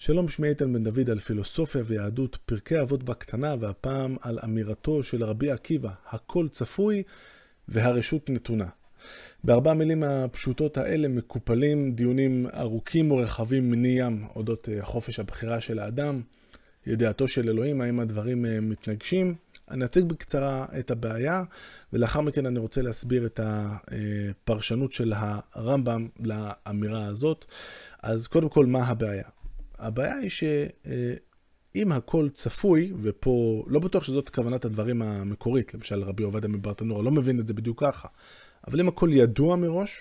שלום שמי איתן בן דוד על פילוסופיה ויהדות, פרקי אבות בקטנה, והפעם על אמירתו של רבי עקיבא, הכל צפוי והרשות נתונה. בארבע המילים הפשוטות האלה מקופלים דיונים ארוכים ורחבים מני ים אודות אה, חופש הבחירה של האדם, ידיעתו של אלוהים, האם הדברים אה, מתנגשים. אני אציג בקצרה את הבעיה, ולאחר מכן אני רוצה להסביר את הפרשנות של הרמב"ם לאמירה הזאת. אז קודם כל, מה הבעיה? הבעיה היא שאם הכל צפוי, ופה לא בטוח שזאת כוונת הדברים המקורית, למשל רבי עובדיה מברטנורה לא מבין את זה בדיוק ככה, אבל אם הכל ידוע מראש,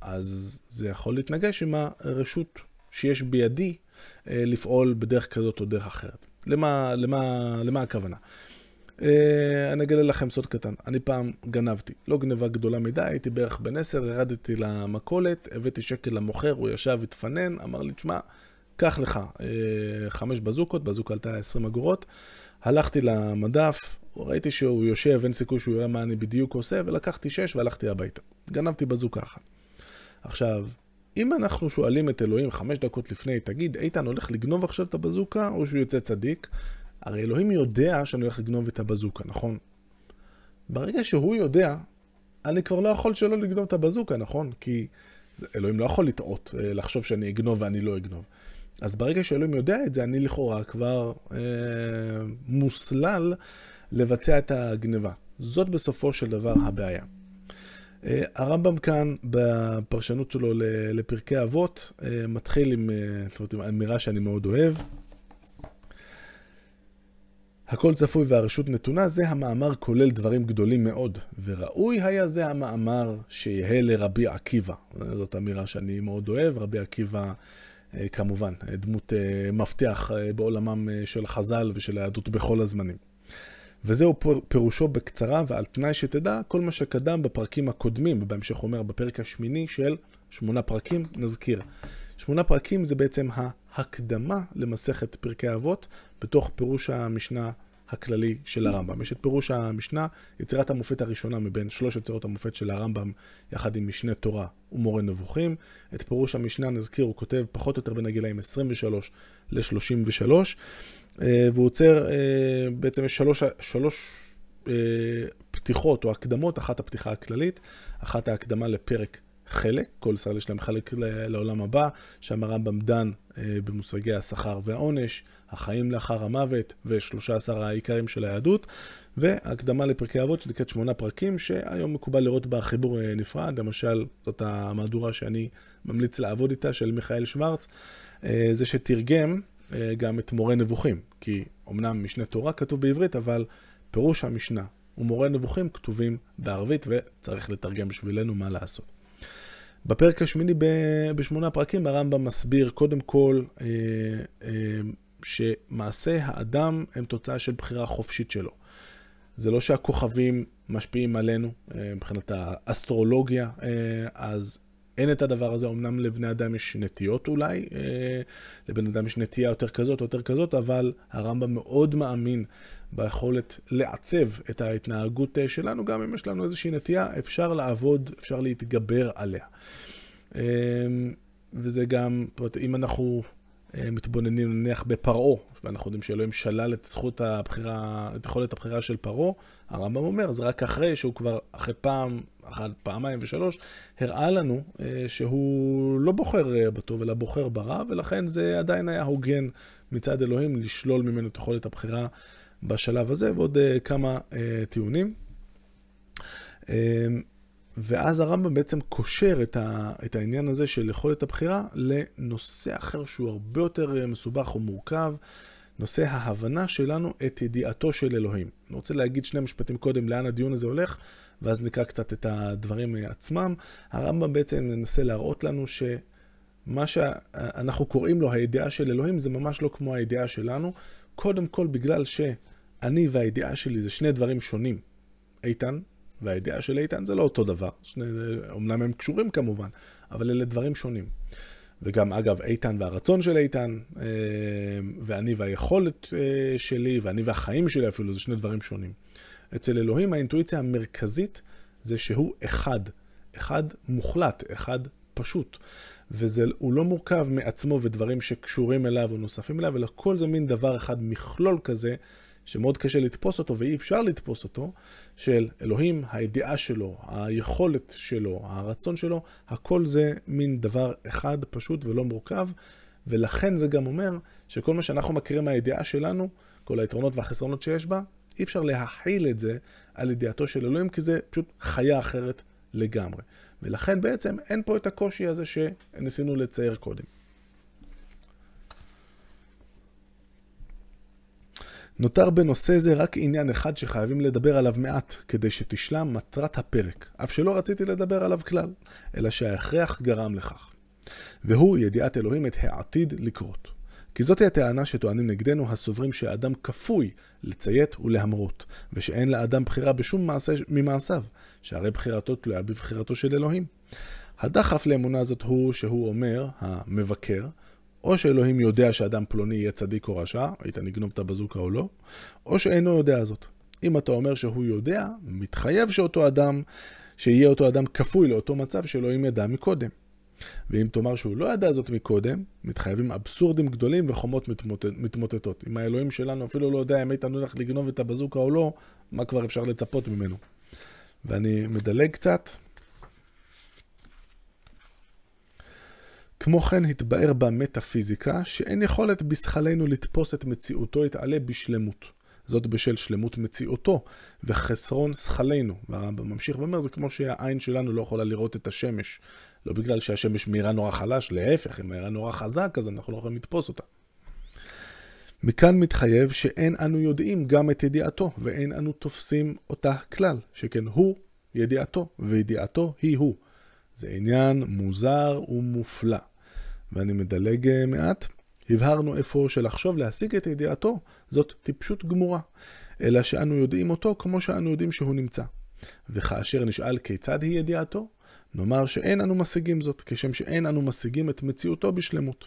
אז זה יכול להתנגש עם הרשות שיש בידי אה, לפעול בדרך כזאת או דרך אחרת. למה, למה, למה הכוונה? אה, אני אגלה לכם סוד קטן. אני פעם גנבתי. לא גנבה גדולה מדי, הייתי בערך בן עשר, ירדתי למכולת, הבאתי שקל למוכר, הוא ישב, התפנן, אמר לי, תשמע, קח לך אה, חמש בזוקות, בזוקה עלתה 20 אגורות. הלכתי למדף, ראיתי שהוא יושב, אין סיכוי שהוא יראה מה אני בדיוק עושה, ולקחתי שש והלכתי הביתה. גנבתי בזוקה אחת. עכשיו, אם אנחנו שואלים את אלוהים חמש דקות לפני, תגיד, איתן הולך לגנוב עכשיו את הבזוקה, או שהוא יוצא צדיק? הרי אלוהים יודע שאני הולך לגנוב את הבזוקה, נכון? ברגע שהוא יודע, אני כבר לא יכול שלא לגנוב את הבזוקה, נכון? כי אלוהים לא יכול לטעות, אה, לחשוב שאני אגנוב ואני לא אגנוב. אז ברגע שאלוהים יודע את זה, אני לכאורה כבר אה, מוסלל לבצע את הגניבה. זאת בסופו של דבר הבעיה. אה, הרמב"ם כאן, בפרשנות שלו לפרקי אבות, אה, מתחיל עם, אה, עם אמירה שאני מאוד אוהב. הכל צפוי והרשות נתונה, זה המאמר כולל דברים גדולים מאוד, וראוי היה זה המאמר שיהא לרבי עקיבא. זאת אמירה שאני מאוד אוהב, רבי עקיבא כמובן, דמות אה, מפתח אה, בעולמם של חז"ל ושל היהדות בכל הזמנים. וזהו פירושו בקצרה ועל תנאי שתדע כל מה שקדם בפרקים הקודמים, ובהמשך אומר בפרק השמיני של שמונה פרקים, נזכיר. שמונה פרקים זה בעצם ההקדמה למסכת פרקי אבות בתוך פירוש המשנה הכללי של הרמב"ם. יש את פירוש המשנה, יצירת המופת הראשונה מבין שלוש יצירות המופת של הרמב"ם, יחד עם משנה תורה ומורה נבוכים. את פירוש המשנה, נזכיר, הוא כותב פחות או יותר בין הגילאים 23 ל-33, והוא עוצר, אה, בעצם יש שלוש, שלוש אה, פתיחות או הקדמות, אחת הפתיחה הכללית, אחת ההקדמה לפרק חלק, כל ישראל יש להם חלק לעולם הבא, שם הרמב"ם דן אה, במושגי השכר והעונש, החיים לאחר המוות ו-13 העיקרים של היהדות, והקדמה לפרקי אבות שנקראת שמונה פרקים, שהיום מקובל לראות בה חיבור אה, נפרד, למשל זאת המהדורה שאני ממליץ לעבוד איתה של מיכאל שוורץ, אה, זה שתרגם גם את מורה נבוכים, כי אמנם משנה תורה כתוב בעברית, אבל פירוש המשנה ומורה נבוכים כתובים בערבית וצריך לתרגם בשבילנו מה לעשות. בפרק השמיני בשמונה פרקים הרמב"ם מסביר קודם כל אה, אה, שמעשה האדם הם תוצאה של בחירה חופשית שלו. זה לא שהכוכבים משפיעים עלינו אה, מבחינת האסטרולוגיה, אז אין את הדבר הזה, אמנם לבני אדם יש נטיות אולי, לבן אדם יש נטייה יותר כזאת או יותר כזאת, אבל הרמב"ם מאוד מאמין ביכולת לעצב את ההתנהגות שלנו, גם אם יש לנו איזושהי נטייה, אפשר לעבוד, אפשר להתגבר עליה. אמ, וזה גם, אם אנחנו אה, מתבוננים נניח בפרעה, ואנחנו יודעים שאלוהים שלל את זכות הבחירה, את יכולת הבחירה של פרעה, הרמב"ם אומר, זה רק אחרי שהוא כבר, אחרי פעם, אחת, פעמיים ושלוש, הראה לנו אה, שהוא לא בוחר אה, בטוב, אלא בוחר ברע, ולכן זה עדיין היה הוגן מצד אלוהים לשלול ממנו את יכולת הבחירה בשלב הזה, ועוד כמה טיעונים. ואז הרמב"ם בעצם קושר את, ה, את העניין הזה של יכולת הבחירה לנושא אחר שהוא הרבה יותר אה, מסובך ומורכב, נושא ההבנה שלנו את ידיעתו של אלוהים. אני רוצה להגיד שני משפטים קודם לאן הדיון הזה הולך, ואז נקרא קצת את הדברים אה, עצמם. הרמב"ם בעצם מנסה להראות לנו שמה שאנחנו קוראים לו הידיעה של אלוהים זה ממש לא כמו הידיעה שלנו. קודם כל בגלל שאני והידיעה שלי זה שני דברים שונים. איתן, והידיעה של איתן זה לא אותו דבר. שני, אומנם הם קשורים כמובן, אבל אלה דברים שונים. וגם, אגב, איתן והרצון של איתן, אה, ואני והיכולת אה, שלי, ואני והחיים שלי אפילו, זה שני דברים שונים. אצל אלוהים האינטואיציה המרכזית זה שהוא אחד. אחד מוחלט, אחד פשוט. והוא לא מורכב מעצמו ודברים שקשורים אליו או נוספים אליו, אלא כל זה מין דבר אחד, מכלול כזה, שמאוד קשה לתפוס אותו ואי אפשר לתפוס אותו, של אלוהים, הידיעה שלו, היכולת שלו, הרצון שלו, הכל זה מין דבר אחד פשוט ולא מורכב, ולכן זה גם אומר שכל מה שאנחנו מכירים מהידיעה שלנו, כל היתרונות והחסרונות שיש בה, אי אפשר להכיל את זה על ידיעתו של אלוהים, כי זה פשוט חיה אחרת לגמרי. ולכן בעצם אין פה את הקושי הזה שניסינו לצייר קודם. נותר בנושא זה רק עניין אחד שחייבים לדבר עליו מעט, כדי שתשלם מטרת הפרק, אף שלא רציתי לדבר עליו כלל, אלא שההכרח גרם לכך. והוא ידיעת אלוהים את העתיד לקרות. כי זאתי הטענה שטוענים נגדנו הסוברים שהאדם כפוי לציית ולהמרות, ושאין לאדם בחירה בשום מעשה ממעשיו, שהרי בחירתו תלויה בבחירתו של אלוהים. הדחף לאמונה זאת הוא שהוא אומר, המבקר, או שאלוהים יודע שאדם פלוני יהיה צדיק או רשע, היית נגנוב את הבזוקה או לא, או שאינו יודע זאת. אם אתה אומר שהוא יודע, מתחייב שאותו אדם, שיהיה אותו אדם כפוי לאותו מצב שאלוהים ידע מקודם. ואם תאמר שהוא לא ידע זאת מקודם, מתחייבים אבסורדים גדולים וחומות מתמוט... מתמוטטות. אם האלוהים שלנו אפילו לא יודע אם איתן הולך לגנוב את הבזוקה או לא, מה כבר אפשר לצפות ממנו? ואני מדלג קצת. כמו כן התבאר במטאפיזיקה שאין יכולת בשכלנו לתפוס את מציאותו יתעלה בשלמות. זאת בשל שלמות מציאותו וחסרון שכלנו. והרמב"ם ממשיך ואומר, זה כמו שהעין שלנו לא יכולה לראות את השמש. לא בגלל שהשמש מהירה נורא חלש, להפך, היא מהירה נורא חזק, אז אנחנו לא יכולים לתפוס אותה. מכאן מתחייב שאין אנו יודעים גם את ידיעתו, ואין אנו תופסים אותה כלל, שכן הוא ידיעתו, וידיעתו היא הוא. זה עניין מוזר ומופלא. ואני מדלג אה, מעט. הבהרנו איפה שלחשוב להשיג את ידיעתו, זאת טיפשות גמורה, אלא שאנו יודעים אותו כמו שאנו יודעים שהוא נמצא. וכאשר נשאל כיצד היא ידיעתו, נאמר שאין אנו משיגים זאת, כשם שאין אנו משיגים את מציאותו בשלמות.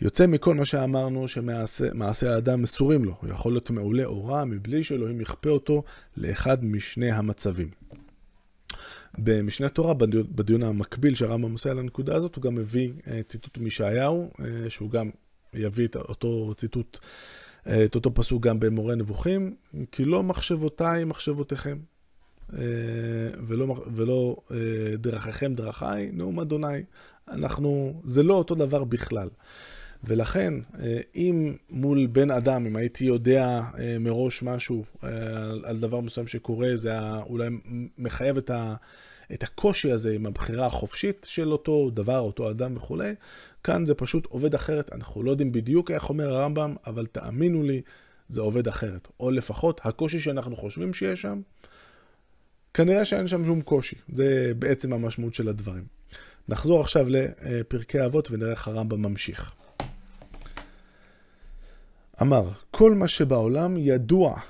יוצא מכל מה שאמרנו שמעשי האדם מסורים לו, הוא יכול להיות מעולה או רע מבלי שאלוהים יכפה אותו לאחד משני המצבים. במשנה תורה, בדיון המקביל שהרמב"ם עושה על הנקודה הזאת, הוא גם מביא אה, ציטוט מישעיהו, אה, שהוא גם יביא את אותו ציטוט, אה, את אותו פסוק גם במורה נבוכים, כי לא מחשבותיי מחשבותיכם, ולא, ולא דרככם דרכיי, נאום אדוני. אנחנו, זה לא אותו דבר בכלל. ולכן, אם מול בן אדם, אם הייתי יודע מראש משהו על דבר מסוים שקורה, זה אולי מחייב את ה... את הקושי הזה עם הבחירה החופשית של אותו דבר, אותו אדם וכולי, כאן זה פשוט עובד אחרת. אנחנו לא יודעים בדיוק איך אומר הרמב"ם, אבל תאמינו לי, זה עובד אחרת. או לפחות, הקושי שאנחנו חושבים שיש שם, כנראה שאין שם שום קושי. זה בעצם המשמעות של הדברים. נחזור עכשיו לפרקי אבות ונראה איך הרמב"ם ממשיך. אמר, כל מה שבעולם ידוע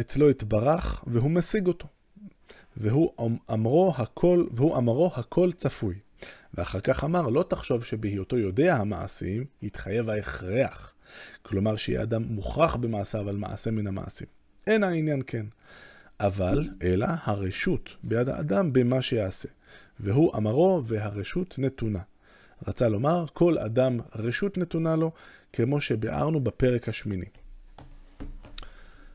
אצלו יתברך והוא משיג אותו. והוא אמרו הכל, והוא אמרו הכל צפוי. ואחר כך אמר, לא תחשוב שבהיותו יודע המעשים, יתחייב ההכרח. כלומר, שיהיה אדם מוכרח במעשיו על מעשה מן המעשים. אין העניין כן. אבל, אלא הרשות ביד האדם במה שיעשה. והוא אמרו והרשות נתונה. רצה לומר, כל אדם רשות נתונה לו, כמו שביארנו בפרק השמיני.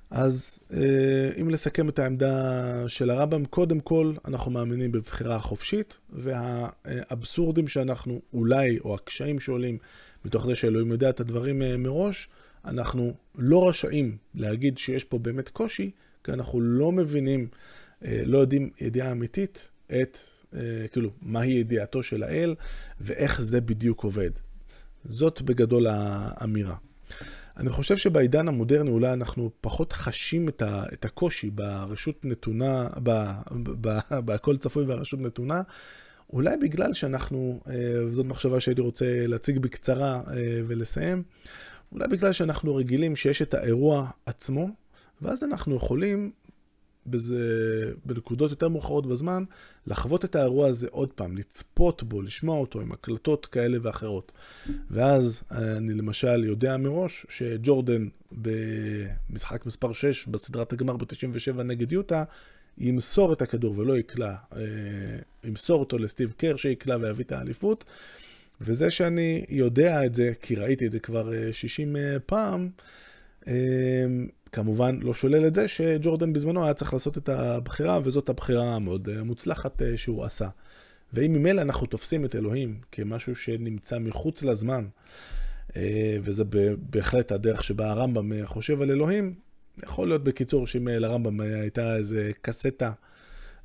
אז אה, אם לסכם את העמדה של הרמב"ם, קודם כל אנחנו מאמינים בבחירה חופשית, והאבסורדים שאנחנו אולי, או הקשיים שעולים מתוך זה שאלוהים יודע את הדברים אה, מראש, אנחנו לא רשאים להגיד שיש פה באמת קושי, כי אנחנו לא מבינים, אה, לא יודעים ידיעה אמיתית את, כאילו, מהי ידיעתו של האל ואיך זה בדיוק עובד. זאת בגדול האמירה. אני חושב שבעידן המודרני אולי אנחנו פחות חשים את, ה, את הקושי ברשות נתונה, בהכל צפוי והרשות נתונה, אולי בגלל שאנחנו, אה, וזאת מחשבה שהייתי רוצה להציג בקצרה אה, ולסיים, אולי בגלל שאנחנו רגילים שיש את האירוע עצמו, ואז אנחנו יכולים בזה, בנקודות יותר מאוחרות בזמן, לחוות את האירוע הזה עוד פעם, לצפות בו, לשמוע אותו עם הקלטות כאלה ואחרות. ואז אני למשל יודע מראש שג'ורדן במשחק מספר 6 בסדרת הגמר ב-97 נגד יוטה, ימסור את הכדור ולא יקלע אה, ימסור אותו לסטיב קר שיקלע ויביא את האליפות. וזה שאני יודע את זה, כי ראיתי את זה כבר 60 פעם, כמובן לא שולל את זה שג'ורדן בזמנו היה צריך לעשות את הבחירה, וזאת הבחירה המאוד מוצלחת שהוא עשה. ואם ממילא אנחנו תופסים את אלוהים כמשהו שנמצא מחוץ לזמן, אה, וזה בהחלט הדרך שבה הרמב"ם חושב על אלוהים, יכול להיות בקיצור שאם לרמב"ם הייתה איזה קסטה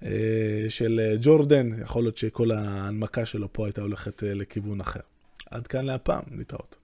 אה, של ג'ורדן, יכול להיות שכל ההנמקה שלו פה הייתה הולכת אה, לכיוון אחר. עד כאן להפעם, נתראות.